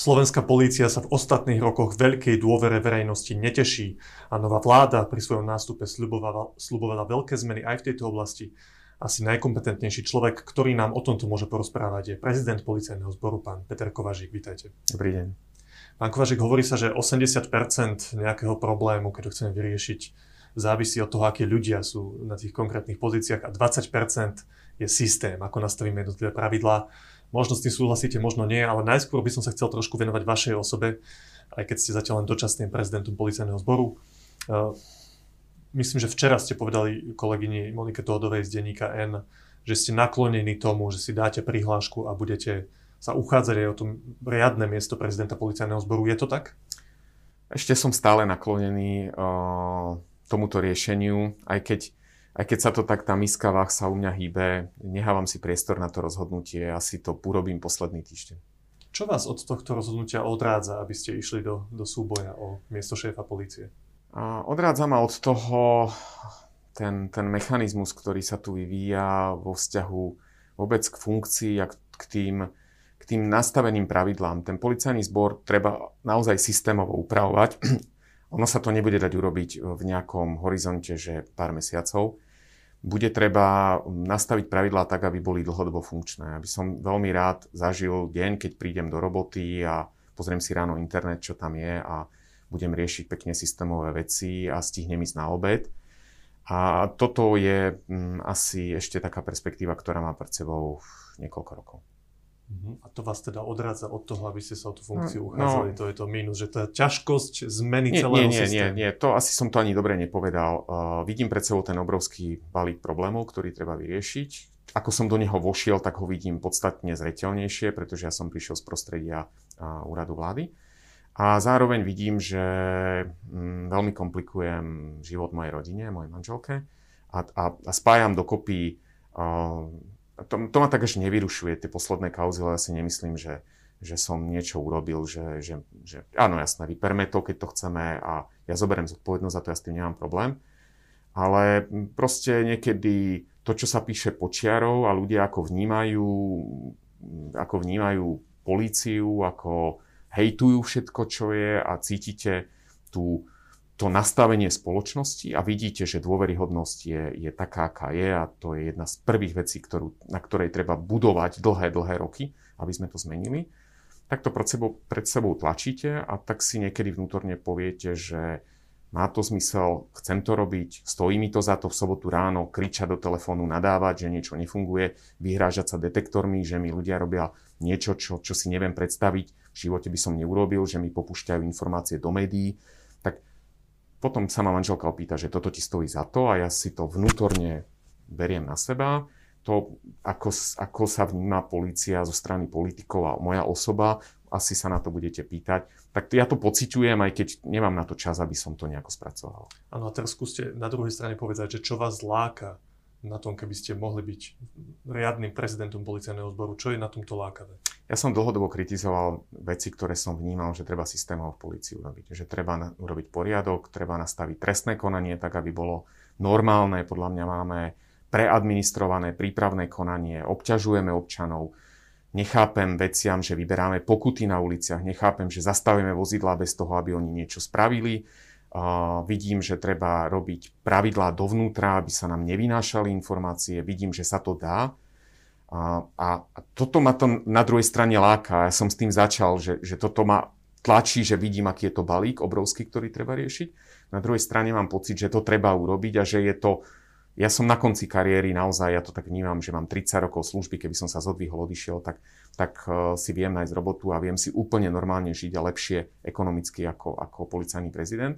Slovenská polícia sa v ostatných rokoch veľkej dôvere verejnosti neteší a nová vláda pri svojom nástupe slubovala, slubovala veľké zmeny aj v tejto oblasti. Asi najkompetentnejší človek, ktorý nám o tomto môže porozprávať, je prezident policajného zboru, pán Peter Kovažík. Vítajte. Dobrý deň. Pán Kovažík, hovorí sa, že 80% nejakého problému, keď ho chceme vyriešiť, závisí od toho, akí ľudia sú na tých konkrétnych pozíciách a 20% je systém, ako nastavíme jednotlivé pravidlá. Možno s tým súhlasíte, možno nie, ale najskôr by som sa chcel trošku venovať vašej osobe, aj keď ste zatiaľ len dočasným prezidentom policajného zboru. Uh, myslím, že včera ste povedali kolegyni Monike Tódovej z denníka N, že ste naklonení tomu, že si dáte prihlášku a budete sa uchádzať aj o to riadne miesto prezidenta policajného zboru. Je to tak? Ešte som stále naklonený uh, tomuto riešeniu, aj keď aj keď sa to tak, tá miska váh sa u mňa hýbe, nehávam si priestor na to rozhodnutie, asi to urobím posledný týždeň. Čo vás od tohto rozhodnutia odrádza, aby ste išli do, do súboja o miesto šéfa policie? A odrádza ma od toho ten, ten mechanizmus, ktorý sa tu vyvíja vo vzťahu vôbec k funkcii a k tým, k tým nastaveným pravidlám. Ten policajný zbor treba naozaj systémovo upravovať ono sa to nebude dať urobiť v nejakom horizonte, že pár mesiacov. Bude treba nastaviť pravidlá tak, aby boli dlhodobo funkčné. Aby som veľmi rád zažil deň, keď prídem do roboty a pozriem si ráno internet, čo tam je a budem riešiť pekne systémové veci a stihnem ísť na obed. A toto je mm, asi ešte taká perspektíva, ktorá má pred sebou niekoľko rokov. Uh-huh. A to vás teda odrádza od toho, aby ste sa o tú funkciu no, uchádzali. No, to je to mínus, že tá ťažkosť zmeny nie, celého nie, nie, systému. Nie, nie, to asi som to ani dobre nepovedal. Uh, vidím pred sebou ten obrovský balík problémov, ktorý treba vyriešiť. Ako som do neho vošiel, tak ho vidím podstatne zreteľnejšie, pretože ja som prišiel z prostredia uh, úradu vlády. A zároveň vidím, že mm, veľmi komplikujem život mojej rodine, mojej manželke a, a, a spájam dokopy uh, to, to ma tak až nevyrušuje, tie posledné kauzy, ale ja si nemyslím, že, že som niečo urobil, že, že, že áno, jasné, vyperme to, keď to chceme a ja zoberiem zodpovednosť za to, ja s tým nemám problém. Ale proste niekedy to, čo sa píše počiarov a ľudia ako vnímajú, ako vnímajú políciu, ako hejtujú všetko, čo je a cítite tú, to nastavenie spoločnosti a vidíte, že dôveryhodnosť je, je taká, aká je a to je jedna z prvých vecí, ktorú, na ktorej treba budovať dlhé, dlhé roky, aby sme to zmenili, tak to pred sebou, pred sebou tlačíte a tak si niekedy vnútorne poviete, že má to zmysel, chcem to robiť, stojí mi to za to v sobotu ráno kričať do telefónu, nadávať, že niečo nefunguje, vyhrážať sa detektormi, že mi ľudia robia niečo, čo, čo si neviem predstaviť, v živote by som neurobil, že mi popúšťajú informácie do médií, potom sa ma manželka opýta, že toto ti stojí za to a ja si to vnútorne beriem na seba. To, ako, ako sa vníma policia zo strany politikov a moja osoba, asi sa na to budete pýtať. Tak ja to pociťujem, aj keď nemám na to čas, aby som to nejako spracoval. Áno, a teraz skúste na druhej strane povedať, že čo vás láka na tom, keby ste mohli byť riadnym prezidentom policajného zboru? Čo je na tomto lákavé? Ja som dlhodobo kritizoval veci, ktoré som vnímal, že treba systémov v policii urobiť. Že treba urobiť poriadok, treba nastaviť trestné konanie tak, aby bolo normálne. Podľa mňa máme preadministrované prípravné konanie, obťažujeme občanov, nechápem veciam, že vyberáme pokuty na uliciach, nechápem, že zastavíme vozidla bez toho, aby oni niečo spravili Uh, vidím, že treba robiť pravidlá dovnútra, aby sa nám nevynášali informácie. Vidím, že sa to dá. A, a toto ma to na druhej strane láka. Ja som s tým začal, že, že toto ma tlačí, že vidím, aký je to balík obrovský, ktorý treba riešiť. Na druhej strane mám pocit, že to treba urobiť a že je to... Ja som na konci kariéry naozaj, ja to tak vnímam, že mám 30 rokov služby, keby som sa zodvihol, odišiel, tak, tak uh, si viem nájsť robotu a viem si úplne normálne žiť a lepšie ekonomicky ako, ako policajný prezident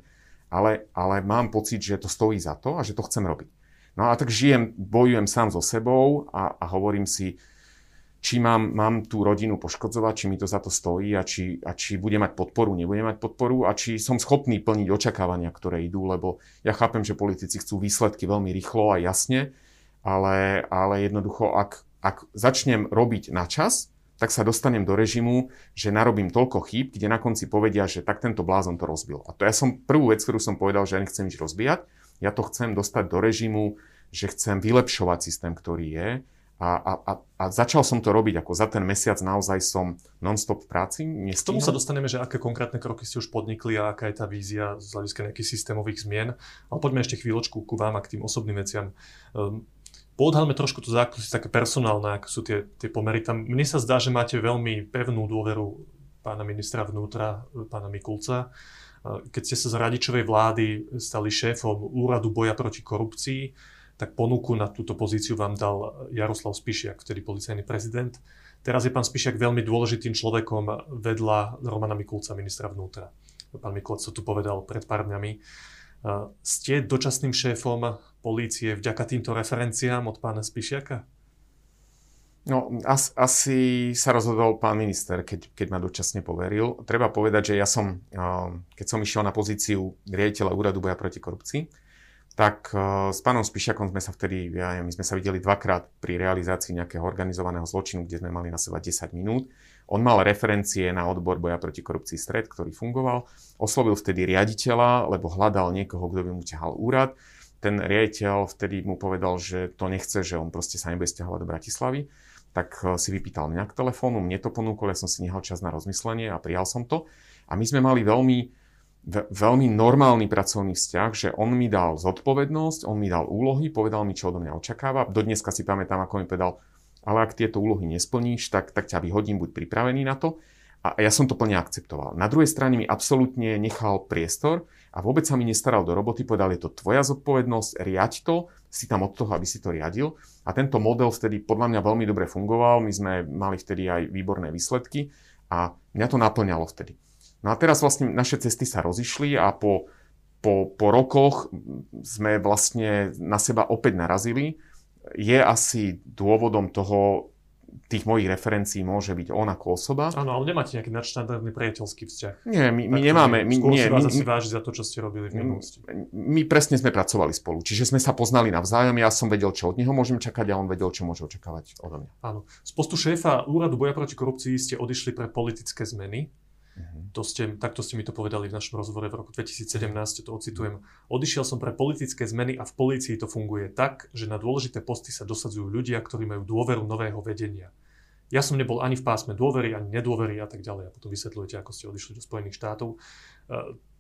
ale, ale mám pocit, že to stojí za to a že to chcem robiť. No a tak žijem, bojujem sám so sebou a, a hovorím si, či mám, mám tú rodinu poškodzovať, či mi to za to stojí a či, a či bude mať podporu, nebude mať podporu a či som schopný plniť očakávania, ktoré idú, lebo ja chápem, že politici chcú výsledky veľmi rýchlo a jasne, ale, ale jednoducho, ak, ak začnem robiť na čas, tak sa dostanem do režimu, že narobím toľko chýb, kde na konci povedia, že tak tento blázon to rozbil. A to ja som prvú vec, ktorú som povedal, že ja nechcem nič rozbíjať, ja to chcem dostať do režimu, že chcem vylepšovať systém, ktorý je a A, a, a, začal som to robiť, ako za ten mesiac naozaj som non-stop v práci. K tomu sa dostaneme, že aké konkrétne kroky ste už podnikli a aká je tá vízia z hľadiska nejakých systémových zmien. Ale poďme ešte chvíľočku ku vám a k tým osobným veciam. Um, Poodhalme trošku to zákulisí také personálne, ako sú tie, tie pomery tam. Mne sa zdá, že máte veľmi pevnú dôveru pána ministra vnútra, pána Mikulca. Keď ste sa z radičovej vlády stali šéfom Úradu boja proti korupcii, tak ponuku na túto pozíciu vám dal Jaroslav Spišiak, vtedy policajný prezident. Teraz je pán Spišiak veľmi dôležitým človekom vedľa Romana Mikulca, ministra vnútra. Pán Mikulc to tu povedal pred pár dňami. Ste dočasným šéfom polície vďaka týmto referenciám od pána Spišiaka? No, as, asi sa rozhodol pán minister, keď, keď ma dočasne poveril. Treba povedať, že ja som, keď som išiel na pozíciu riaditeľa úradu boja proti korupcii, tak s pánom Spišiakom sme sa vtedy, ja, my sme sa videli dvakrát pri realizácii nejakého organizovaného zločinu, kde sme mali na seba 10 minút. On mal referencie na odbor boja proti korupcii stred, ktorý fungoval. Oslovil vtedy riaditeľa, lebo hľadal niekoho, kto by mu ťahal úrad. Ten riaditeľ vtedy mu povedal, že to nechce, že on proste sa nebude stiahovať do Bratislavy tak eh, si vypýtal mňa k telefónu, mne to ponúkol, ja som si nehal čas na rozmyslenie a prijal som to. A my sme mali veľmi, veľmi normálny pracovný vzťah, že on mi dal zodpovednosť, on mi dal úlohy, povedal mi, čo odo mňa očakáva. Do dneska si pamätám, ako mi povedal, ale ak tieto úlohy nesplníš, tak, tak ťa vyhodím, buď pripravený na to. A ja som to plne akceptoval. Na druhej strane mi absolútne nechal priestor a vôbec sa mi nestaral do roboty, povedal, je to tvoja zodpovednosť, riaď to, si tam od toho, aby si to riadil. A tento model vtedy podľa mňa veľmi dobre fungoval, my sme mali vtedy aj výborné výsledky a mňa to naplňalo vtedy. No a teraz vlastne naše cesty sa rozišli a po, po, po rokoch sme vlastne na seba opäť narazili. Je asi dôvodom toho tých mojich referencií môže byť on ako osoba. Áno, ale nemáte nejaký nadštandardný priateľský vzťah. Nie, my, my nemáme. My, skôr nie, si vás my, asi váži za to, čo ste robili v minulosti. My presne sme pracovali spolu, čiže sme sa poznali navzájom, ja som vedel, čo od neho môžem čakať a on vedel, čo môže očakávať odo mňa. Áno. Z postu šéfa Úradu boja proti korupcii ste odišli pre politické zmeny. Uh-huh. To ste, takto ste mi to povedali v našom rozhovore v roku 2017, to ocitujem. Odišiel som pre politické zmeny a v polícii to funguje tak, že na dôležité posty sa dosadzujú ľudia, ktorí majú dôveru nového vedenia. Ja som nebol ani v pásme dôvery, ani nedôvery a tak ďalej. A potom vysvetľujete, ako ste odišli do Spojených štátov. E,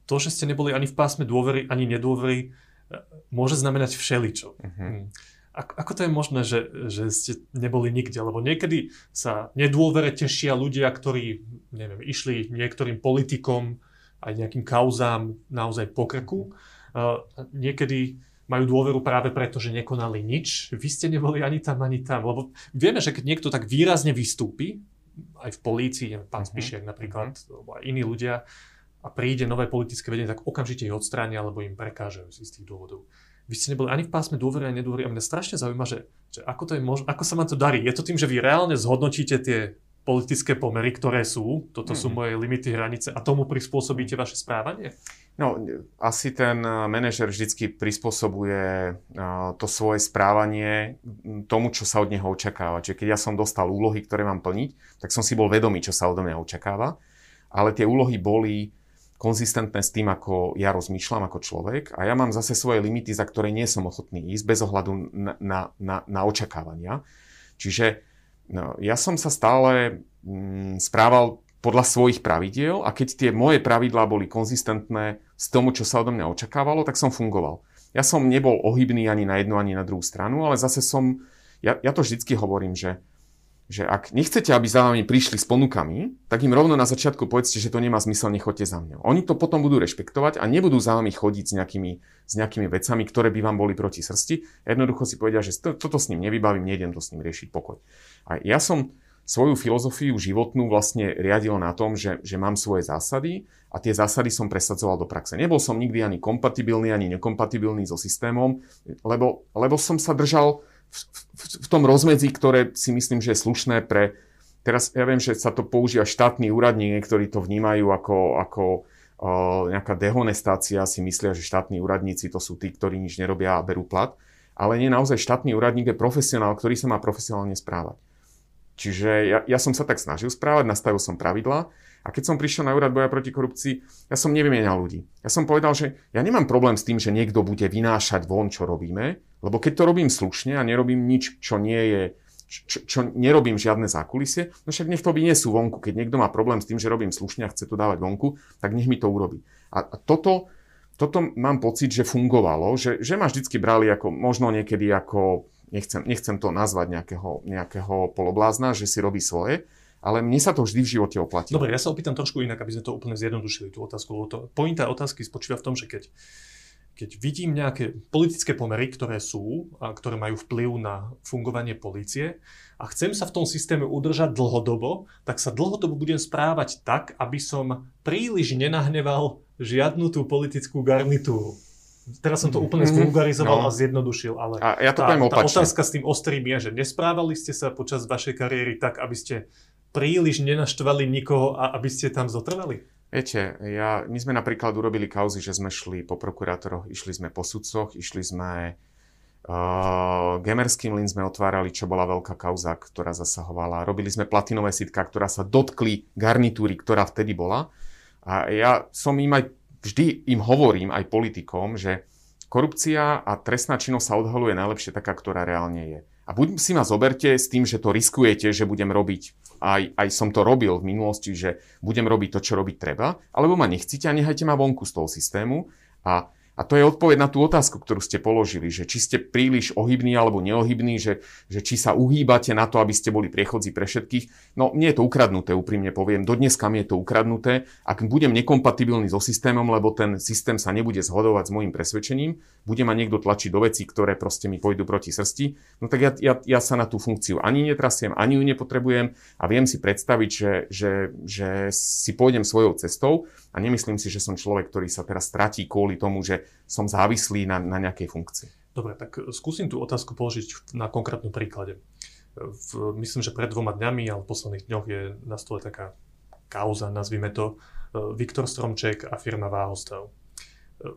to, že ste neboli ani v pásme dôvery, ani nedôvery, e, môže znamenať všeličo. Uh-huh. Ako, ako to je možné, že, že ste neboli nikde? Lebo niekedy sa nedôvere tešia ľudia, ktorí, neviem, išli niektorým politikom aj nejakým kauzám naozaj po krku. Uh, niekedy majú dôveru práve preto, že nekonali nič. Vy ste neboli ani tam, ani tam. Lebo vieme, že keď niekto tak výrazne vystúpi, aj v polícii, pán uh-huh. Spišiak napríklad, uh-huh. alebo aj iní ľudia, a príde nové politické vedenie, tak okamžite ich odstránia, alebo im prekážajú z istých dôvodov. Vy ste neboli ani v pásme dôvery, ani nedôvery. A mňa strašne zaujíma, že, že ako, to je možné, ako sa vám to darí. Je to tým, že vy reálne zhodnotíte tie politické pomery, ktoré sú, toto sú mhm. moje limity, hranice a tomu prispôsobíte vaše správanie? No, asi ten eh, manažer vždycky prispôsobuje eh, to svoje správanie tomu, čo sa od neho očakáva. Čiže keď ja som dostal úlohy, ktoré mám plniť, tak som si bol vedomý, čo sa odo mňa očakáva. Ale tie úlohy boli konzistentné s tým, ako ja rozmýšľam ako človek a ja mám zase svoje limity, za ktoré nie som ochotný ísť bez ohľadu na, na, na, na očakávania. Čiže No, ja som sa stále mm, správal podľa svojich pravidiel a keď tie moje pravidlá boli konzistentné s tomu, čo sa odo mňa očakávalo, tak som fungoval. Ja som nebol ohybný ani na jednu, ani na druhú stranu, ale zase som, ja, ja to vždycky hovorím, že že ak nechcete, aby za vami prišli s ponukami, tak im rovno na začiatku povedzte, že to nemá zmysel, nechoďte za mňou. Oni to potom budú rešpektovať a nebudú za vami chodiť s nejakými, s nejakými vecami, ktoré by vám boli proti srsti. Jednoducho si povedia, že to, toto s ním nevybavím, nejdem to s ním riešiť pokoj. A ja som svoju filozofiu životnú vlastne riadil na tom, že, že mám svoje zásady a tie zásady som presadzoval do praxe. Nebol som nikdy ani kompatibilný, ani nekompatibilný so systémom, lebo, lebo som sa držal v, v, tom rozmedzi, ktoré si myslím, že je slušné pre... Teraz ja viem, že sa to používa štátny úradník, niektorí to vnímajú ako, ako uh, nejaká dehonestácia, si myslia, že štátni úradníci to sú tí, ktorí nič nerobia a berú plat. Ale nie, naozaj štátny úradník je profesionál, ktorý sa má profesionálne správať. Čiže ja, ja som sa tak snažil správať, nastavil som pravidla a keď som prišiel na úrad boja proti korupcii, ja som nevymienal ľudí. Ja som povedal, že ja nemám problém s tým, že niekto bude vynášať von, čo robíme, lebo keď to robím slušne a nerobím nič, čo nie je, čo, čo nerobím žiadne zákulisie, no však nech to vyniesú vonku. Keď niekto má problém s tým, že robím slušne a chce to dávať vonku, tak nech mi to urobí. A, a toto, toto mám pocit, že fungovalo, že, že ma vždycky brali ako, možno niekedy ako, nechcem, nechcem to nazvať nejakého, nejakého poloblázna, že si robí svoje, ale mne sa to vždy v živote oplatí. Dobre, ja sa opýtam trošku inak, aby sme to úplne zjednodušili, tú otázku. Lebo to, pointa otázky spočíva v tom, že keď, keď vidím nejaké politické pomery, ktoré sú a ktoré majú vplyv na fungovanie polície a chcem sa v tom systéme udržať dlhodobo, tak sa dlhodobo budem správať tak, aby som príliš nenahneval žiadnu tú politickú garnitúru. Teraz som to úplne mhm. zvulgarizoval no. a zjednodušil, ale a ja to tá, tá otázka s tým ostrým je, že nesprávali ste sa počas vašej kariéry tak, aby ste príliš nenaštvali nikoho a aby ste tam zotrvali? Viete, ja, my sme napríklad urobili kauzy, že sme šli po prokurátoroch, išli sme po sudcoch, išli sme uh, Gemerským lin sme otvárali, čo bola veľká kauza, ktorá zasahovala. Robili sme platinové sitka, ktorá sa dotkli garnitúry, ktorá vtedy bola. A ja som im aj, vždy im hovorím, aj politikom, že korupcia a trestná činnosť sa odhaluje najlepšie taká, ktorá reálne je. A buď si ma zoberte s tým, že to riskujete, že budem robiť aj, aj som to robil v minulosti, že budem robiť to, čo robiť treba, alebo ma nechcíte a nechajte ma vonku z toho systému. A a to je odpoveď na tú otázku, ktorú ste položili, že či ste príliš ohybní alebo neohybní, že, že či sa uhýbate na to, aby ste boli priechodzí pre všetkých. No, mne je to ukradnuté, úprimne poviem. Do dneska mi je to ukradnuté. Ak budem nekompatibilný so systémom, lebo ten systém sa nebude zhodovať s môjim presvedčením, bude ma niekto tlačiť do vecí, ktoré proste mi pôjdu proti srsti, no tak ja, ja, ja sa na tú funkciu ani netrasiem, ani ju nepotrebujem a viem si predstaviť, že, že, že si pôjdem svojou cestou a nemyslím si, že som človek, ktorý sa teraz stratí kvôli tomu, že som závislý na, na nejakej funkcii. Dobre, tak skúsim tú otázku položiť na konkrétnom príklade. V, myslím, že pred dvoma dňami, ale v posledných dňoch je na stole taká kauza, nazvime to, e, Viktor Stromček a firma Váhostav.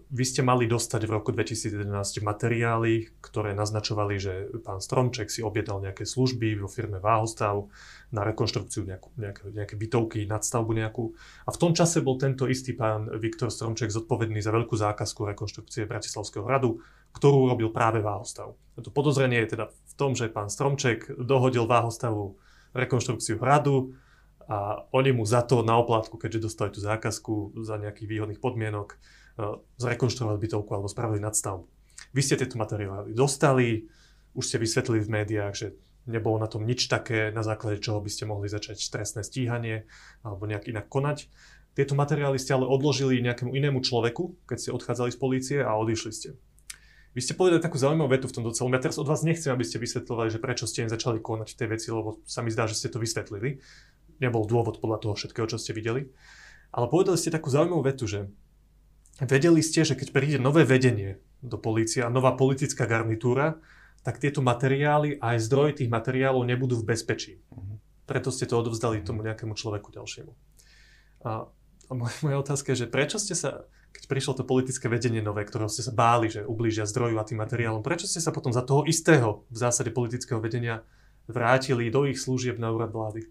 Vy ste mali dostať v roku 2011 materiály, ktoré naznačovali, že pán Stromček si objednal nejaké služby vo firme Váhostav na rekonštrukciu nejakú, nejaké, nejaké bytovky, nadstavbu nejakú. A v tom čase bol tento istý pán Viktor Stromček zodpovedný za veľkú zákazku rekonštrukcie Bratislavského hradu, ktorú robil práve Váhostav. To podozrenie je teda v tom, že pán Stromček dohodil Váhostavu rekonštrukciu hradu, a oni mu za to na oplátku, keďže dostali tú zákazku za nejakých výhodných podmienok, zrekonštruovať bytovku alebo spraviť nadstavbu. Vy ste tieto materiály dostali, už ste vysvetlili v médiách, že nebolo na tom nič také, na základe čoho by ste mohli začať trestné stíhanie alebo nejak inak konať. Tieto materiály ste ale odložili nejakému inému človeku, keď ste odchádzali z polície a odišli ste. Vy ste povedali takú zaujímavú vetu v tomto celom. Ja teraz od vás nechcem, aby ste vysvetľovali, že prečo ste začali konať tie veci, lebo sa mi zdá, že ste to vysvetlili. Nebol dôvod podľa toho všetkého, čo ste videli. Ale povedali ste takú zaujímavú vetu, že Vedeli ste, že keď príde nové vedenie do polície a nová politická garnitúra, tak tieto materiály a aj zdroje tých materiálov nebudú v bezpečí. Mhm. Preto ste to odovzdali tomu nejakému človeku ďalšiemu. A moja otázka je, že prečo ste sa, keď prišlo to politické vedenie nové, ktorého ste sa báli, že ublížia zdroju a tým materiálom, prečo ste sa potom za toho istého v zásade politického vedenia vrátili do ich služieb na úrad vlády?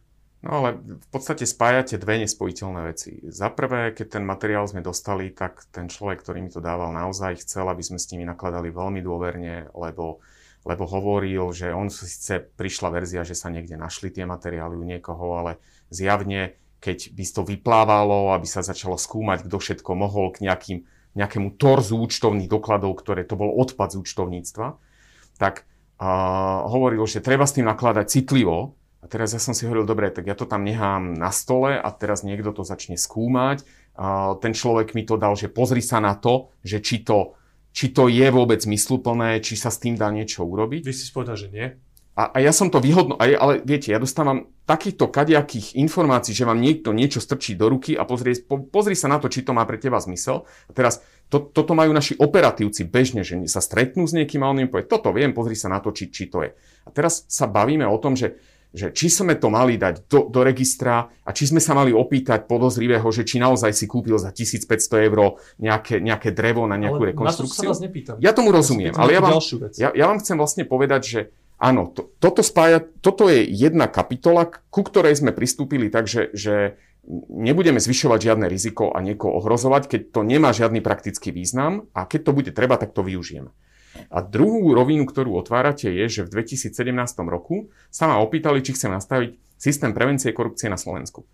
No ale v podstate spájate dve nespojiteľné veci. Za prvé, keď ten materiál sme dostali, tak ten človek, ktorý mi to dával, naozaj chcel, aby sme s nimi nakladali veľmi dôverne, lebo, lebo hovoril, že on síce prišla verzia, že sa niekde našli tie materiály u niekoho, ale zjavne, keď by to vyplávalo, aby sa začalo skúmať, kto všetko mohol k nejakým, nejakému torzu účtovných dokladov, ktoré to bol odpad z účtovníctva, tak uh, hovoril, že treba s tým nakladať citlivo, a teraz ja som si hovoril, dobre, tak ja to tam nechám na stole a teraz niekto to začne skúmať. A ten človek mi to dal, že pozri sa na to, že či to, či to je vôbec zmysluplné, či sa s tým dá niečo urobiť. Vy si povedal, že nie? A, a ja som to vyhodno, ale, viete, ja dostávam takýchto kadejakých informácií, že vám niekto niečo strčí do ruky a pozri, po, pozri sa na to, či to má pre teba zmysel. A teraz to, toto majú naši operatívci bežne, že sa stretnú s niekým a on im povie, toto viem, pozri sa na to, či, či to je. A teraz sa bavíme o tom, že že či sme to mali dať do, do registra a či sme sa mali opýtať podozrivého, že či naozaj si kúpil za 1500 eur nejaké, nejaké drevo na nejakú ale rekonstrukciu. Na to sa vás nepýtam. Ja tomu rozumiem, ja ale ja vám, ja, ja vám chcem vlastne povedať, že áno, to, toto, spája, toto je jedna kapitola, ku ktorej sme pristúpili tak, že, že nebudeme zvyšovať žiadne riziko a niekoho ohrozovať, keď to nemá žiadny praktický význam a keď to bude treba, tak to využijeme. A druhú rovinu, ktorú otvárate, je, že v 2017 roku sa ma opýtali, či chcem nastaviť systém prevencie korupcie na Slovensku.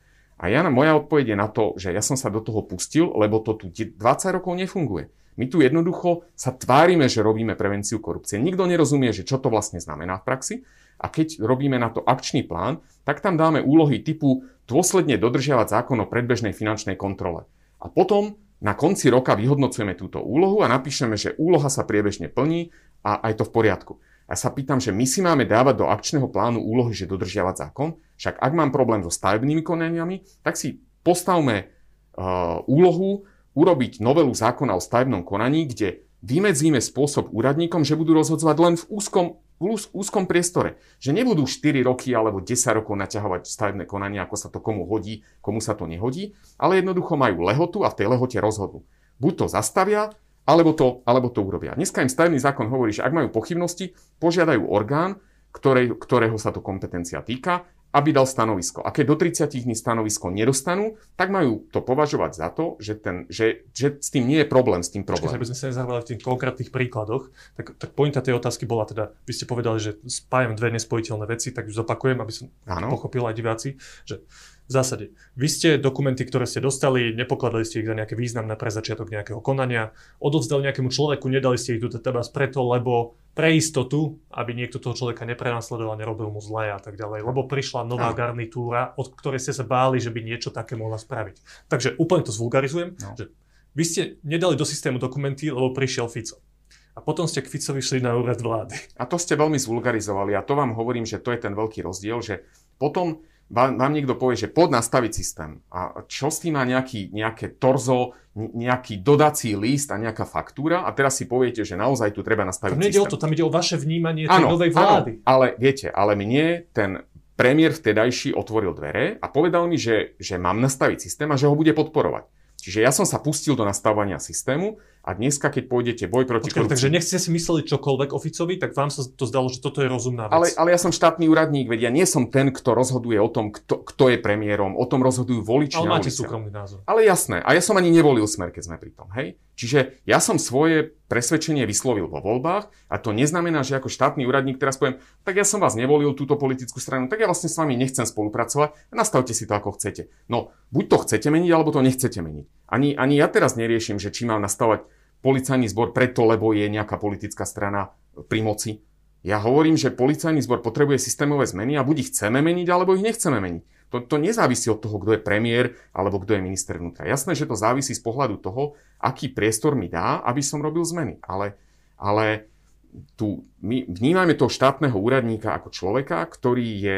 A ja, moja odpoveď je na to, že ja som sa do toho pustil, lebo to tu 20 rokov nefunguje. My tu jednoducho sa tvárime, že robíme prevenciu korupcie. Nikto nerozumie, že čo to vlastne znamená v praxi. A keď robíme na to akčný plán, tak tam dáme úlohy typu dôsledne dodržiavať zákon o predbežnej finančnej kontrole. A potom na konci roka vyhodnocujeme túto úlohu a napíšeme, že úloha sa priebežne plní a aj to v poriadku. A sa pýtam, že my si máme dávať do akčného plánu úlohy, že dodržiavať zákon. Však ak mám problém so stavebnými konaniami, tak si postavme uh, úlohu urobiť novelu zákona o stavebnom konaní, kde vymedzíme spôsob úradníkom, že budú rozhodzovať len v úzkom v úzkom priestore. Že nebudú 4 roky alebo 10 rokov naťahovať stavebné konanie, ako sa to komu hodí, komu sa to nehodí, ale jednoducho majú lehotu a v tej lehote rozhodnú. Buď to zastavia, alebo to, alebo to urobia. Dneska im stavebný zákon hovorí, že ak majú pochybnosti, požiadajú orgán, ktoré, ktorého sa to kompetencia týka aby dal stanovisko. A keď do 30 dní stanovisko nedostanú, tak majú to považovať za to, že, ten, že, že s tým nie je problém, s tým problém. Keď sme sa nezahrali v tých konkrétnych príkladoch, tak, tak pointa tej otázky bola teda, vy ste povedali, že spájam dve nespojiteľné veci, tak už zopakujem, aby som ano. pochopil aj diváci, že v zásade, vy ste dokumenty, ktoré ste dostali, nepokladali ste ich za nejaké významné pre začiatok nejakého konania, odovzdali nejakému človeku, nedali ste ich do databáz preto, lebo pre istotu, aby niekto toho človeka neprenasledoval, nerobil mu zle a tak ďalej, lebo prišla nová no. garnitúra, od ktorej ste sa báli, že by niečo také mohla spraviť. Takže úplne to zvulgarizujem, no. že vy ste nedali do systému dokumenty, lebo prišiel Fico. A potom ste k Ficovi šli na úrad vlády. A to ste veľmi zvulgarizovali a to vám hovorím, že to je ten veľký rozdiel, že potom vám, niekto povie, že pod nastaviť systém. A čo s tým má nejaký, nejaké torzo, nejaký dodací list a nejaká faktúra a teraz si poviete, že naozaj tu treba nastaviť tam systém. o to, tam ide o vaše vnímanie tej novej vlády. Ano, ale viete, ale mne ten premiér vtedajší otvoril dvere a povedal mi, že, že mám nastaviť systém a že ho bude podporovať. Čiže ja som sa pustil do nastavovania systému a dneska, keď pôjdete boj proti Počkej, korupcii... Takže nechcete si mysleli čokoľvek oficovi, tak vám sa to zdalo, že toto je rozumná vec. Ale, ale ja som štátny úradník, veď ja nie som ten, kto rozhoduje o tom, kto, kto je premiérom, o tom rozhodujú voliči Ale máte súkromný názor. Ale jasné, a ja som ani nevolil smer, keď sme pri tom, hej? Čiže ja som svoje presvedčenie vyslovil vo voľbách a to neznamená, že ako štátny úradník teraz poviem, tak ja som vás nevolil túto politickú stranu, tak ja vlastne s vami nechcem spolupracovať nastavte si to ako chcete. No, buď to chcete meniť, alebo to nechcete meniť. Ani, ani ja teraz neriešim, že či mám nastavať policajný zbor preto, lebo je nejaká politická strana pri moci. Ja hovorím, že policajný zbor potrebuje systémové zmeny a buď ich chceme meniť, alebo ich nechceme meniť. To, to nezávisí od toho, kto je premiér alebo kto je minister vnútra. Jasné, že to závisí z pohľadu toho, aký priestor mi dá, aby som robil zmeny. Ale, ale tu, my vnímame toho štátneho úradníka ako človeka, ktorý je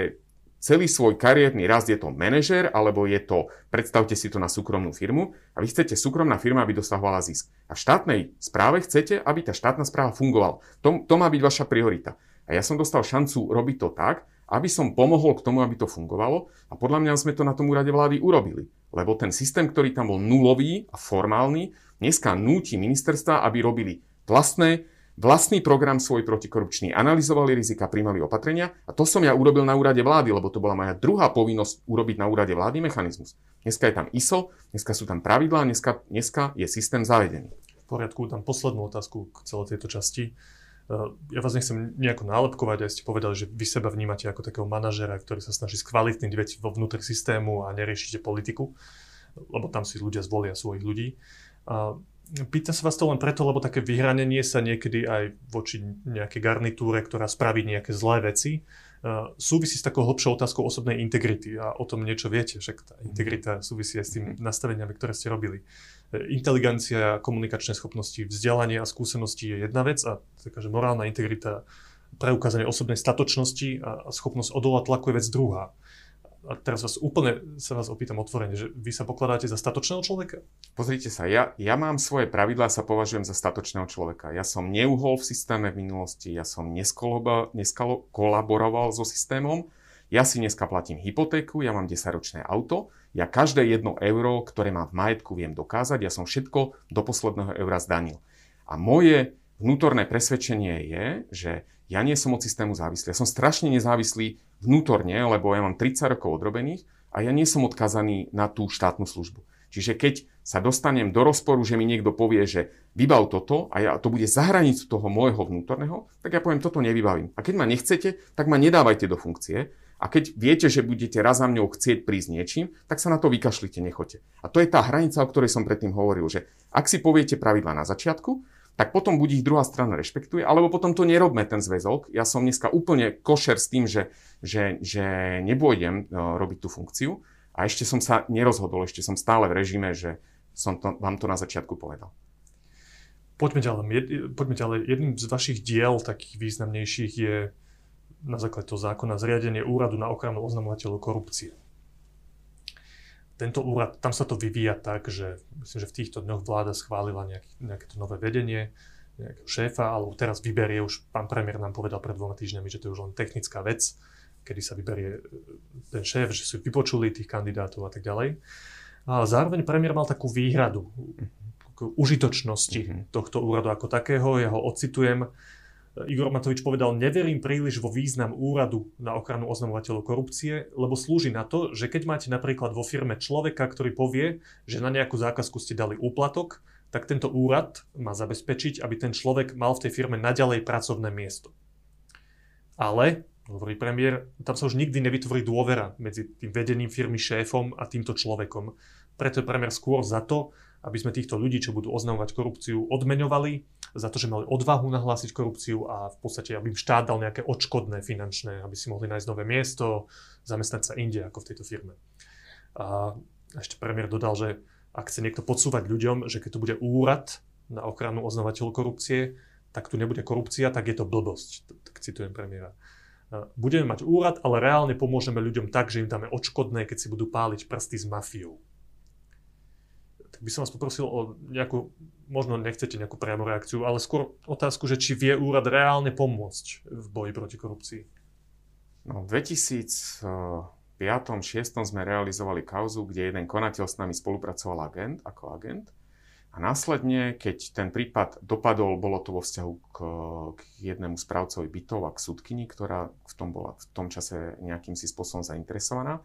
celý svoj kariérny rast je to manažer, alebo je to, predstavte si to na súkromnú firmu a vy chcete súkromná firma, aby dosahovala zisk. A v štátnej správe chcete, aby tá štátna správa fungovala. To, to má byť vaša priorita. A ja som dostal šancu robiť to tak, aby som pomohol k tomu, aby to fungovalo. A podľa mňa sme to na tom úrade vlády urobili. Lebo ten systém, ktorý tam bol nulový a formálny, dneska núti ministerstva, aby robili vlastné, vlastný program svoj protikorupčný, analyzovali rizika, príjmali opatrenia. A to som ja urobil na úrade vlády, lebo to bola moja druhá povinnosť urobiť na úrade vlády mechanizmus. Dneska je tam ISO, dneska sú tam pravidlá, dneska, dneska je systém zavedený. V poriadku, tam poslednú otázku k celej tejto časti ja vás nechcem nejako nálepkovať, aj ste povedali, že vy seba vnímate ako takého manažera, ktorý sa snaží skvalitniť veci vo vnútri systému a neriešite politiku, lebo tam si ľudia zvolia svojich ľudí. Pýtam sa vás to len preto, lebo také vyhranenie sa niekedy aj voči nejakej garnitúre, ktorá spraví nejaké zlé veci, súvisí s takou hlbšou otázkou osobnej integrity a o tom niečo viete, však tá integrita súvisí aj s tými nastaveniami, ktoré ste robili. Inteligencia, komunikačné schopnosti, vzdelanie a skúsenosti je jedna vec a taká, že morálna integrita, preukázanie osobnej statočnosti a schopnosť odolať tlaku je vec druhá a teraz vás úplne sa vás opýtam otvorene, že vy sa pokladáte za statočného človeka? Pozrite sa, ja, ja mám svoje pravidlá, sa považujem za statočného človeka. Ja som neuhol v systéme v minulosti, ja som neskolaboroval so systémom, ja si dneska platím hypotéku, ja mám 10-ročné auto, ja každé jedno euro, ktoré mám v majetku, viem dokázať, ja som všetko do posledného eura zdanil. A moje vnútorné presvedčenie je, že ja nie som od systému závislý. Ja som strašne nezávislý vnútorne, lebo ja mám 30 rokov odrobených a ja nie som odkazaný na tú štátnu službu. Čiže keď sa dostanem do rozporu, že mi niekto povie, že vybav toto a ja, to bude za hranicu toho môjho vnútorného, tak ja poviem, toto nevybavím. A keď ma nechcete, tak ma nedávajte do funkcie. A keď viete, že budete raz za mňou chcieť prísť niečím, tak sa na to vykašlite, nechote. A to je tá hranica, o ktorej som predtým hovoril, že ak si poviete pravidla na začiatku, tak potom buď ich druhá strana rešpektuje, alebo potom to nerobme ten zväzok. Ja som dneska úplne košer s tým, že, že, že nebôjdem uh, robiť tú funkciu a ešte som sa nerozhodol, ešte som stále v režime, že som to, vám to na začiatku povedal. Poďme ďalej. Poďme ďalej. Jedným z vašich diel takých významnejších je na základe toho zákona zriadenie úradu na ochranu oznamovateľov korupcie. Tento úrad, tam sa to vyvíja tak, že myslím, že v týchto dňoch vláda schválila nejaký, nejaké to nové vedenie, nejakého šéfa, alebo teraz vyberie už, pán premiér nám povedal pred dvoma týždňami, že to je už len technická vec, kedy sa vyberie ten šéf, že si vypočuli tých kandidátov a tak ďalej. A zároveň premiér mal takú výhradu k užitočnosti mm-hmm. tohto úradu ako takého. Ja ho ocitujem. Igor Matovič povedal, neverím príliš vo význam úradu na ochranu oznamovateľov korupcie, lebo slúži na to, že keď máte napríklad vo firme človeka, ktorý povie, že na nejakú zákazku ste dali úplatok, tak tento úrad má zabezpečiť, aby ten človek mal v tej firme naďalej pracovné miesto. Ale hovorí premiér, tam sa už nikdy nevytvorí dôvera medzi tým vedením firmy šéfom a týmto človekom. Preto je premiér skôr za to, aby sme týchto ľudí, čo budú oznamovať korupciu, odmeňovali za to, že mali odvahu nahlásiť korupciu a v podstate, aby im štát dal nejaké odškodné finančné, aby si mohli nájsť nové miesto, zamestnať sa inde ako v tejto firme. A ešte premiér dodal, že ak chce niekto podsúvať ľuďom, že keď tu bude úrad na ochranu oznamovateľov korupcie, tak tu nebude korupcia, tak je to blbosť. Tak citujem premiéra budeme mať úrad, ale reálne pomôžeme ľuďom tak, že im dáme odškodné, keď si budú páliť prsty s mafiou. By som vás poprosil o nejakú, možno nechcete nejakú priamu reakciu, ale skôr otázku, že či vie úrad reálne pomôcť v boji proti korupcii. No, v 2005-2006 sme realizovali kauzu, kde jeden konateľ s nami spolupracoval agent, ako agent a následne, keď ten prípad dopadol, bolo to vo vzťahu k, k jednému správcovi bytov a k súdkyni, ktorá v tom bola v tom čase nejakým si spôsobom zainteresovaná.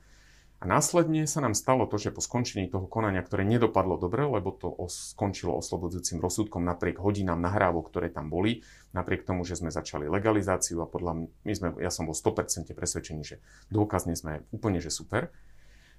A následne sa nám stalo to, že po skončení toho konania, ktoré nedopadlo dobre, lebo to skončilo oslobodzujúcim rozsudkom napriek hodinám nahrávok, ktoré tam boli, napriek tomu, že sme začali legalizáciu a podľa my sme, ja som bol 100% presvedčený, že dôkazne sme úplne že super,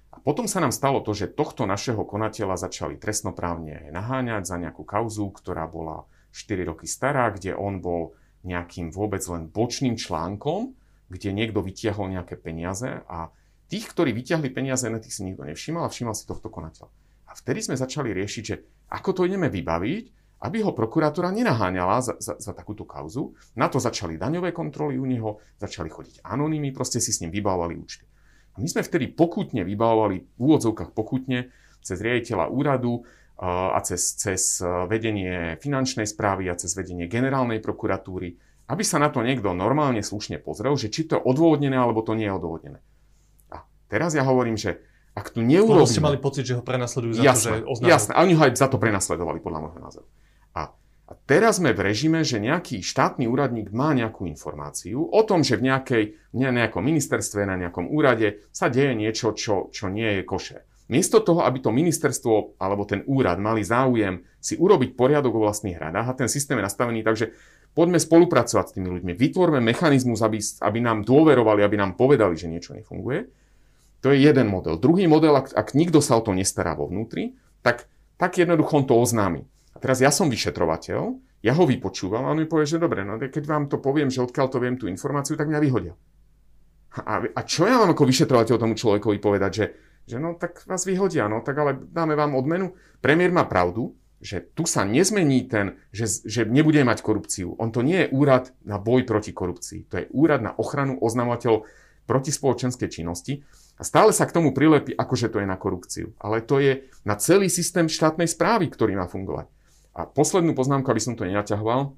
a potom sa nám stalo to, že tohto našeho konateľa začali trestnoprávne naháňať za nejakú kauzu, ktorá bola 4 roky stará, kde on bol nejakým vôbec len bočným článkom, kde niekto vytiahol nejaké peniaze a tých, ktorí vytiahli peniaze, na tých si nikto nevšimal a všímal si tohto konateľa. A vtedy sme začali riešiť, že ako to ideme vybaviť, aby ho prokuratúra nenaháňala za, za, za takúto kauzu. Na to začali daňové kontroly u neho, začali chodiť anonymy, proste si s ním vybavovali účty. My sme vtedy pokutne vybavovali, v úvodzovkách pokutne, cez riaditeľa úradu a cez, cez vedenie finančnej správy a cez vedenie generálnej prokuratúry, aby sa na to niekto normálne slušne pozrel, že či to je odôvodnené, alebo to nie je odôvodnené. Teraz ja hovorím, že ak tu neurobíme... ste mali pocit, že ho prenasledujú za jasné, to, že oznámil... Jasné, a oni ho aj za to prenasledovali, podľa môjho názoru. A a teraz sme v režime, že nejaký štátny úradník má nejakú informáciu o tom, že v nejakej, ne, nejakom ministerstve, na nejakom úrade sa deje niečo, čo, čo nie je koše. Miesto toho, aby to ministerstvo alebo ten úrad mali záujem si urobiť poriadok vo vlastných hradách a ten systém je nastavený tak, že poďme spolupracovať s tými ľuďmi, vytvorme mechanizmus, aby, aby nám dôverovali, aby nám povedali, že niečo nefunguje. To je jeden model. Druhý model, ak, ak nikto sa o to nestará vo vnútri, tak, tak jednoducho on to oznámi. A teraz ja som vyšetrovateľ, ja ho vypočúvam a on mi povie, že dobre, no keď vám to poviem, že odkiaľ to viem tú informáciu, tak mňa vyhodia. A, a čo ja mám ako vyšetrovateľ tomu človekovi povedať, že, že no tak vás vyhodia, no tak ale dáme vám odmenu. Premiér má pravdu, že tu sa nezmení ten, že, že nebude mať korupciu. On to nie je úrad na boj proti korupcii. To je úrad na ochranu oznamovateľov proti spoločenskej činnosti. A stále sa k tomu prilepí, akože to je na korupciu. Ale to je na celý systém štátnej správy, ktorý má fungovať. A poslednú poznámku, aby som to nenaťahoval,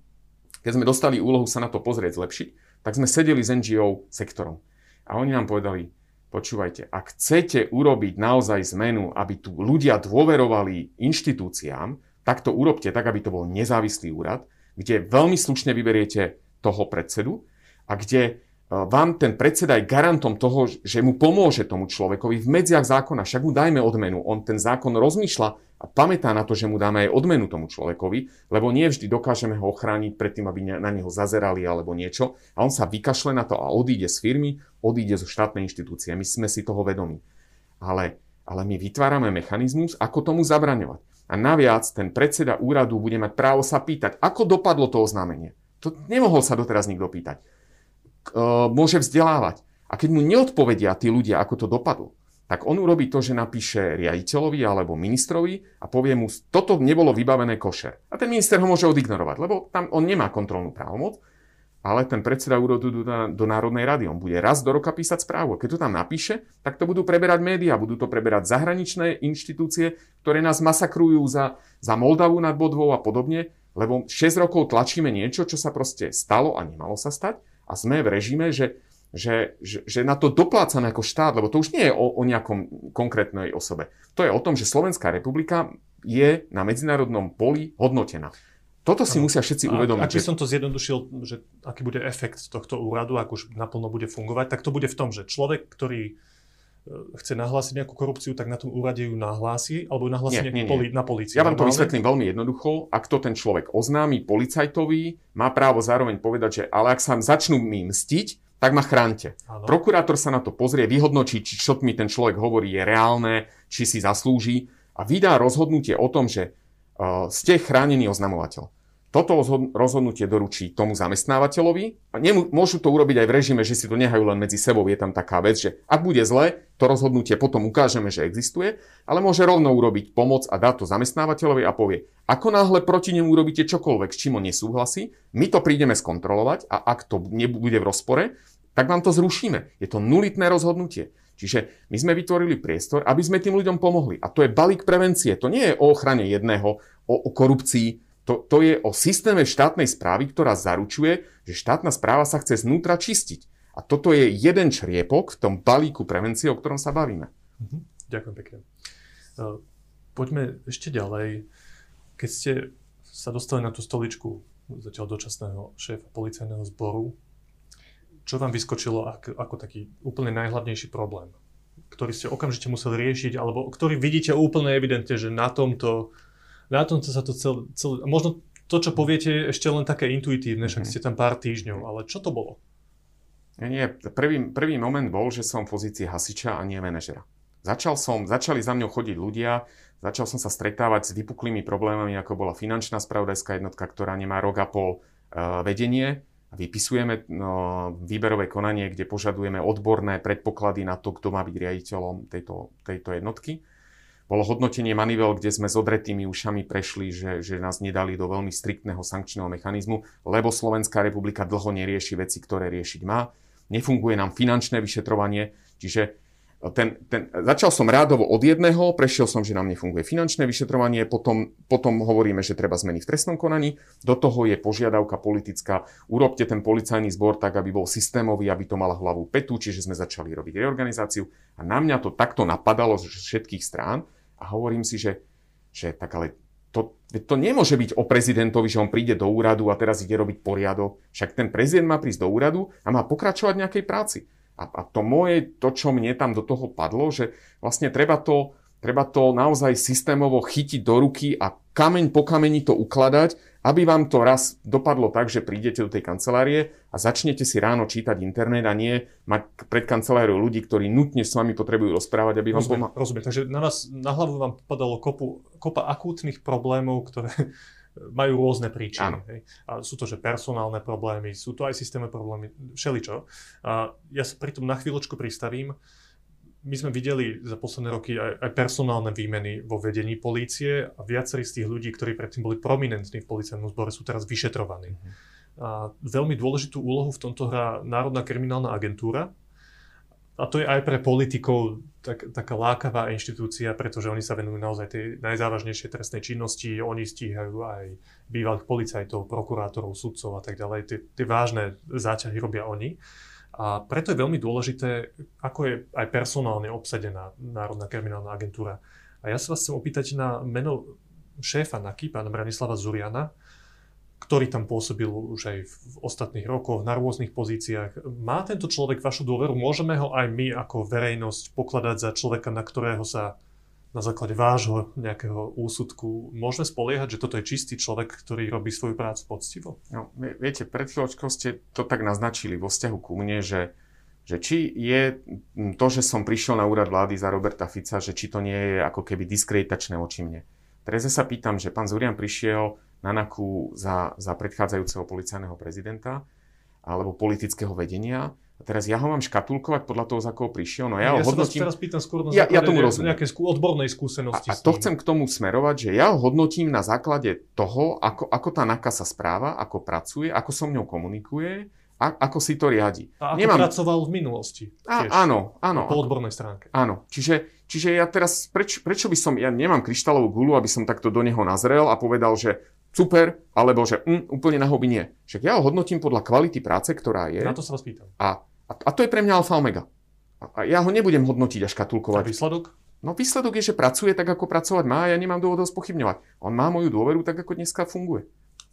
keď sme dostali úlohu sa na to pozrieť, zlepšiť, tak sme sedeli s NGO sektorom. A oni nám povedali, počúvajte, ak chcete urobiť naozaj zmenu, aby tu ľudia dôverovali inštitúciám, tak to urobte tak, aby to bol nezávislý úrad, kde veľmi slušne vyberiete toho predsedu a kde vám ten predseda je garantom toho, že mu pomôže tomu človekovi v medziach zákona, však mu dajme odmenu. On ten zákon rozmýšľa a pamätá na to, že mu dáme aj odmenu tomu človekovi, lebo nie vždy dokážeme ho ochrániť pred tým, aby na neho zazerali alebo niečo. A on sa vykašle na to a odíde z firmy, odíde zo štátnej inštitúcie. My sme si toho vedomi. Ale, ale my vytvárame mechanizmus, ako tomu zabraňovať. A naviac ten predseda úradu bude mať právo sa pýtať, ako dopadlo to oznámenie. To nemohol sa doteraz nikto pýtať môže vzdelávať. A keď mu neodpovedia tí ľudia, ako to dopadlo, tak on urobí to, že napíše riaditeľovi alebo ministrovi a povie mu, toto nebolo vybavené košer. A ten minister ho môže odignorovať, lebo tam on nemá kontrolnú právomoc, ale ten predseda úrodu do, do Národnej rady, on bude raz do roka písať správu. Keď to tam napíše, tak to budú preberať médiá, budú to preberať zahraničné inštitúcie, ktoré nás masakrujú za, za Moldavu nad Bodvou a podobne, lebo 6 rokov tlačíme niečo, čo sa proste stalo a nemalo sa stať a sme v režime, že, že, že, že na to doplácame ako štát, lebo to už nie je o, o nejakom konkrétnej osobe. To je o tom, že Slovenská republika je na medzinárodnom poli hodnotená. Toto si musia všetci uvedomiť. Ak by som to zjednodušil, že aký bude efekt tohto úradu, ak už naplno bude fungovať, tak to bude v tom, že človek, ktorý chce nahlásiť nejakú korupciu, tak na tom úrade ju nahlási, alebo ju nahlási nie, nie, nie. Poli- na polícii. Ja vám to vysvetlím veľmi jednoducho. Ak to ten človek oznámi policajtovi, má právo zároveň povedať, že ale ak sa začnú mi mstiť, tak ma chránte. Ano. Prokurátor sa na to pozrie, vyhodnočí, či čo mi ten človek hovorí je reálne, či si zaslúži a vydá rozhodnutie o tom, že uh, ste chránený oznamovateľ. Toto rozhodnutie doručí tomu zamestnávateľovi a nemô- môžu to urobiť aj v režime, že si to nehajú len medzi sebou. Je tam taká vec, že ak bude zle, to rozhodnutie potom ukážeme, že existuje, ale môže rovno urobiť pomoc a dať to zamestnávateľovi a povie, ako náhle proti nemu urobíte čokoľvek, s čím on nesúhlasí, my to prídeme skontrolovať a ak to nebude v rozpore, tak vám to zrušíme. Je to nulitné rozhodnutie. Čiže my sme vytvorili priestor, aby sme tým ľuďom pomohli. A to je balík prevencie. To nie je o ochrane jedného, o, o korupcii, to, to je o systéme štátnej správy, ktorá zaručuje, že štátna správa sa chce znútra čistiť. A toto je jeden čriepok v tom balíku prevencie, o ktorom sa bavíme. Mhm. Ďakujem pekne. Uh, poďme ešte ďalej. Keď ste sa dostali na tú stoličku zatiaľ dočasného šéfa policajného zboru, čo vám vyskočilo ako, ako taký úplne najhlavnejší problém, ktorý ste okamžite museli riešiť, alebo ktorý vidíte úplne evidentne, že na tomto na tom sa to celé, celé, možno to, čo poviete, je ešte len také intuitívne, však mhm. ste tam pár týždňov, ale čo to bolo? Nie, prvý, prvý moment bol, že som v pozícii hasiča a nie manažera. Začal som, začali za mňou chodiť ľudia, začal som sa stretávať s vypuklými problémami, ako bola finančná spravodajská jednotka, ktorá nemá rok a pol uh, vedenie. Vypisujeme no, výberové konanie, kde požadujeme odborné predpoklady na to, kto má byť riaditeľom tejto, tejto jednotky bolo hodnotenie Manivel, kde sme s odretými ušami prešli, že, že nás nedali do veľmi striktného sankčného mechanizmu, lebo Slovenská republika dlho nerieši veci, ktoré riešiť má. Nefunguje nám finančné vyšetrovanie, čiže ten, ten, začal som rádovo od jedného, prešiel som, že nám nefunguje finančné vyšetrovanie, potom, potom hovoríme, že treba zmeny v trestnom konaní, do toho je požiadavka politická, urobte ten policajný zbor tak, aby bol systémový, aby to mala hlavu petu, čiže sme začali robiť reorganizáciu. A na mňa to takto napadalo z všetkých strán, a hovorím si, že, že tak ale to, to nemôže byť o prezidentovi, že on príde do úradu a teraz ide robiť poriadok. Však ten prezident má prísť do úradu a má pokračovať v nejakej práci. A, a to moje, to, čo mne tam do toho padlo, že vlastne treba to, treba to naozaj systémovo chytiť do ruky a kameň po kameni to ukladať aby vám to raz dopadlo tak, že prídete do tej kancelárie a začnete si ráno čítať internet a nie mať pred kanceláriou ľudí, ktorí nutne s vami potrebujú rozprávať, aby vám rozumiem, pomáhali. Rozumiem, takže na, nás, na hlavu vám padalo kopu, kopa akútnych problémov, ktoré majú rôzne príčiny. Hej. A sú to, že personálne problémy, sú to aj systémne problémy, všeličo. A ja sa pri tom na chvíľočku pristavím my sme videli za posledné roky aj, aj personálne výmeny vo vedení polície a viacerí z tých ľudí, ktorí predtým boli prominentní v policajnom zbore, sú teraz vyšetrovaní. Mm-hmm. A veľmi dôležitú úlohu v tomto hrá Národná kriminálna agentúra. A to je aj pre politikov tak, taká lákavá inštitúcia, pretože oni sa venujú naozaj tej najzávažnejšej trestnej činnosti. Oni stíhajú aj bývalých policajtov, prokurátorov, sudcov a tak ďalej. Tie, vážne záťahy robia oni. A preto je veľmi dôležité, ako je aj personálne obsadená Národná kriminálna agentúra. A ja sa vás chcem opýtať na meno šéfa NAKY, pána Branislava Zuriana. ktorý tam pôsobil už aj v ostatných rokoch na rôznych pozíciách. Má tento človek vašu dôveru? Môžeme ho aj my ako verejnosť pokladať za človeka, na ktorého sa na základe vášho nejakého úsudku môžeme spoliehať, že toto je čistý človek, ktorý robí svoju prácu poctivo? No, viete, pred chvíľočkou ste to tak naznačili vo vzťahu ku mne, že, že či je to, že som prišiel na úrad vlády za Roberta Fica, že či to nie je ako keby diskreditačné oči mne. Teraz sa pýtam, že pán Zurian prišiel na NAKU za, za predchádzajúceho policajného prezidenta alebo politického vedenia. Teraz ja ho mám škatulkovať podľa toho, za koho prišiel. No ja, ja ho hodnotím... teraz pýtam skôr na ja, ja tomu rozumiem. nejaké skú, odbornej skúsenosti. A, a to chcem k tomu smerovať, že ja ho hodnotím na základe toho, ako, ako tá NAKA sa správa, ako pracuje, ako so mňou komunikuje, a, ako si to riadi. A ako Nemám... pracoval v minulosti. A, áno, áno. Po odbornej stránke. Áno. Čiže, čiže ja teraz, preč, prečo by som, ja nemám kryštálovú gulu, aby som takto do neho nazrel a povedal, že super, alebo že mm, úplne na hobby nie. Však ja ho hodnotím podľa kvality práce, ktorá je. Na to sa vás pýtam. A, a, a to je pre mňa alfa omega. A, a ja ho nebudem hodnotiť a škatulkovať. A výsledok? No výsledok je, že pracuje tak, ako pracovať má a ja nemám dôvod ho spochybňovať. On má moju dôveru tak, ako dneska funguje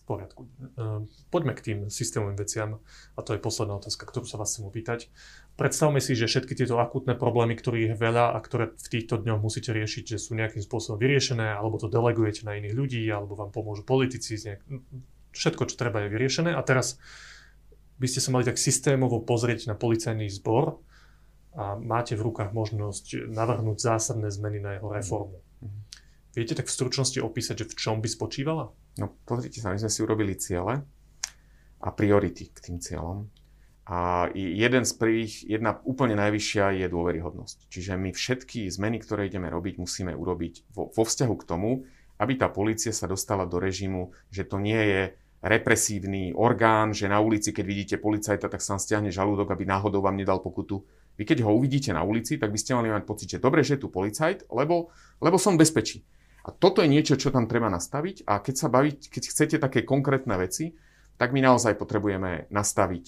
poriadku. Ehm, poďme k tým systémovým veciam a to je posledná otázka, ktorú sa vás chcem opýtať. Predstavme si, že všetky tieto akútne problémy, ktorých je veľa a ktoré v týchto dňoch musíte riešiť, že sú nejakým spôsobom vyriešené, alebo to delegujete na iných ľudí, alebo vám pomôžu politici, nejak... všetko, čo treba, je vyriešené. A teraz by ste sa mali tak systémovo pozrieť na policajný zbor a máte v rukách možnosť navrhnúť zásadné zmeny na jeho reformu. Mm-hmm. Viete tak v stručnosti opísať, že v čom by spočívala? No pozrite sa, my sme si urobili ciele a priority k tým cieľom. A jeden z prvých, jedna úplne najvyššia je dôveryhodnosť. Čiže my všetky zmeny, ktoré ideme robiť, musíme urobiť vo, vo vzťahu k tomu, aby tá policia sa dostala do režimu, že to nie je represívny orgán, že na ulici, keď vidíte policajta, tak sa vám stiahne žalúdok, aby náhodou vám nedal pokutu. Vy keď ho uvidíte na ulici, tak by ste mali mať pocit, že dobre, že je tu policajt, lebo, lebo som bezpečí. A toto je niečo, čo tam treba nastaviť a keď sa baviť, keď chcete také konkrétne veci, tak my naozaj potrebujeme nastaviť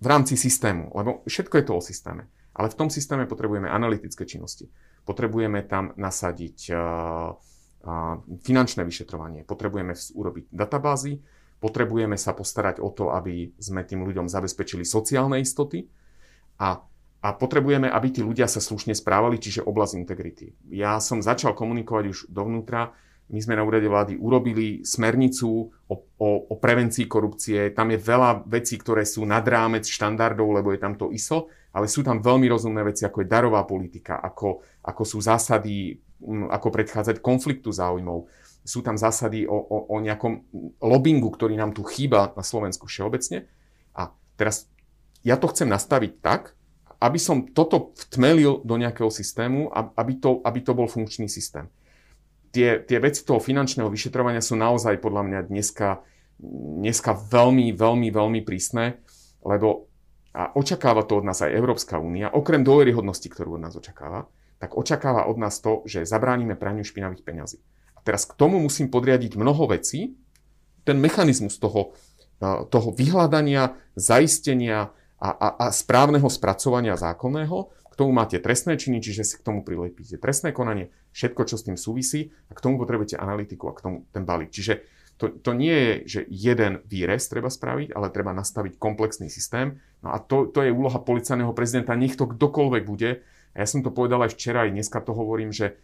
v rámci systému, lebo všetko je to o systéme. Ale v tom systéme potrebujeme analytické činnosti. Potrebujeme tam nasadiť uh, uh, finančné vyšetrovanie, potrebujeme urobiť databázy, potrebujeme sa postarať o to, aby sme tým ľuďom zabezpečili sociálne istoty a a potrebujeme, aby tí ľudia sa slušne správali, čiže oblasť integrity. Ja som začal komunikovať už dovnútra, my sme na úrade vlády urobili smernicu o, o, o prevencii korupcie. Tam je veľa vecí, ktoré sú nad rámec štandardov, lebo je tam to ISO, ale sú tam veľmi rozumné veci, ako je darová politika, ako, ako sú zásady, ako predchádzať konfliktu záujmov. Sú tam zásady o, o, o nejakom lobbingu, ktorý nám tu chýba na Slovensku všeobecne. A teraz ja to chcem nastaviť tak, aby som toto vtmelil do nejakého systému, aby to, aby to bol funkčný systém. Tie, tie veci toho finančného vyšetrovania sú naozaj podľa mňa dneska, dneska veľmi, veľmi, veľmi prísne, lebo a očakáva to od nás aj Európska únia, okrem dôveryhodnosti, ktorú od nás očakáva, tak očakáva od nás to, že zabránime praniu špinavých peňazí. Teraz k tomu musím podriadiť mnoho vecí, ten mechanizmus toho, toho vyhľadania, zaistenia, a, a, a správneho spracovania zákonného. K tomu máte trestné činy, čiže si k tomu prilepíte trestné konanie, všetko, čo s tým súvisí a k tomu potrebujete analytiku a k tomu ten balík. Čiže to, to nie je, že jeden výrez treba spraviť, ale treba nastaviť komplexný systém. No a to, to je úloha policajného prezidenta, nech to kdokoľvek bude. A ja som to povedal aj včera, aj dneska to hovorím, že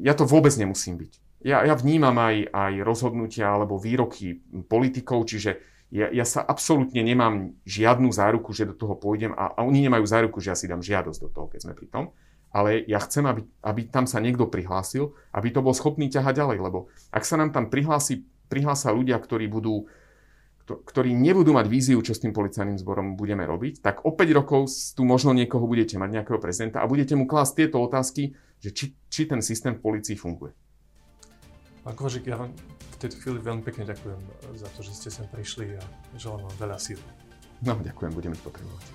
ja to vôbec nemusím byť. Ja, ja vnímam aj, aj rozhodnutia alebo výroky politikov, čiže ja, ja sa absolútne nemám žiadnu záruku, že do toho pôjdem a, a oni nemajú záruku, že ja si dám žiadosť do toho, keď sme pri tom. Ale ja chcem, aby, aby tam sa niekto prihlásil, aby to bol schopný ťahať ďalej, lebo ak sa nám tam prihlási, prihlásia ľudia, ktorí budú ktorí nebudú mať víziu, čo s tým policajným zborom budeme robiť, tak o 5 rokov tu možno niekoho budete mať, nejakého prezidenta a budete mu klásť tieto otázky, že či, či ten systém v policii funguje. Pán Kovažik, ja vám v tejto chvíli veľmi pekne ďakujem za to, že ste sem prišli a želám vám veľa síl. No, ďakujem, budeme ich potrebovať.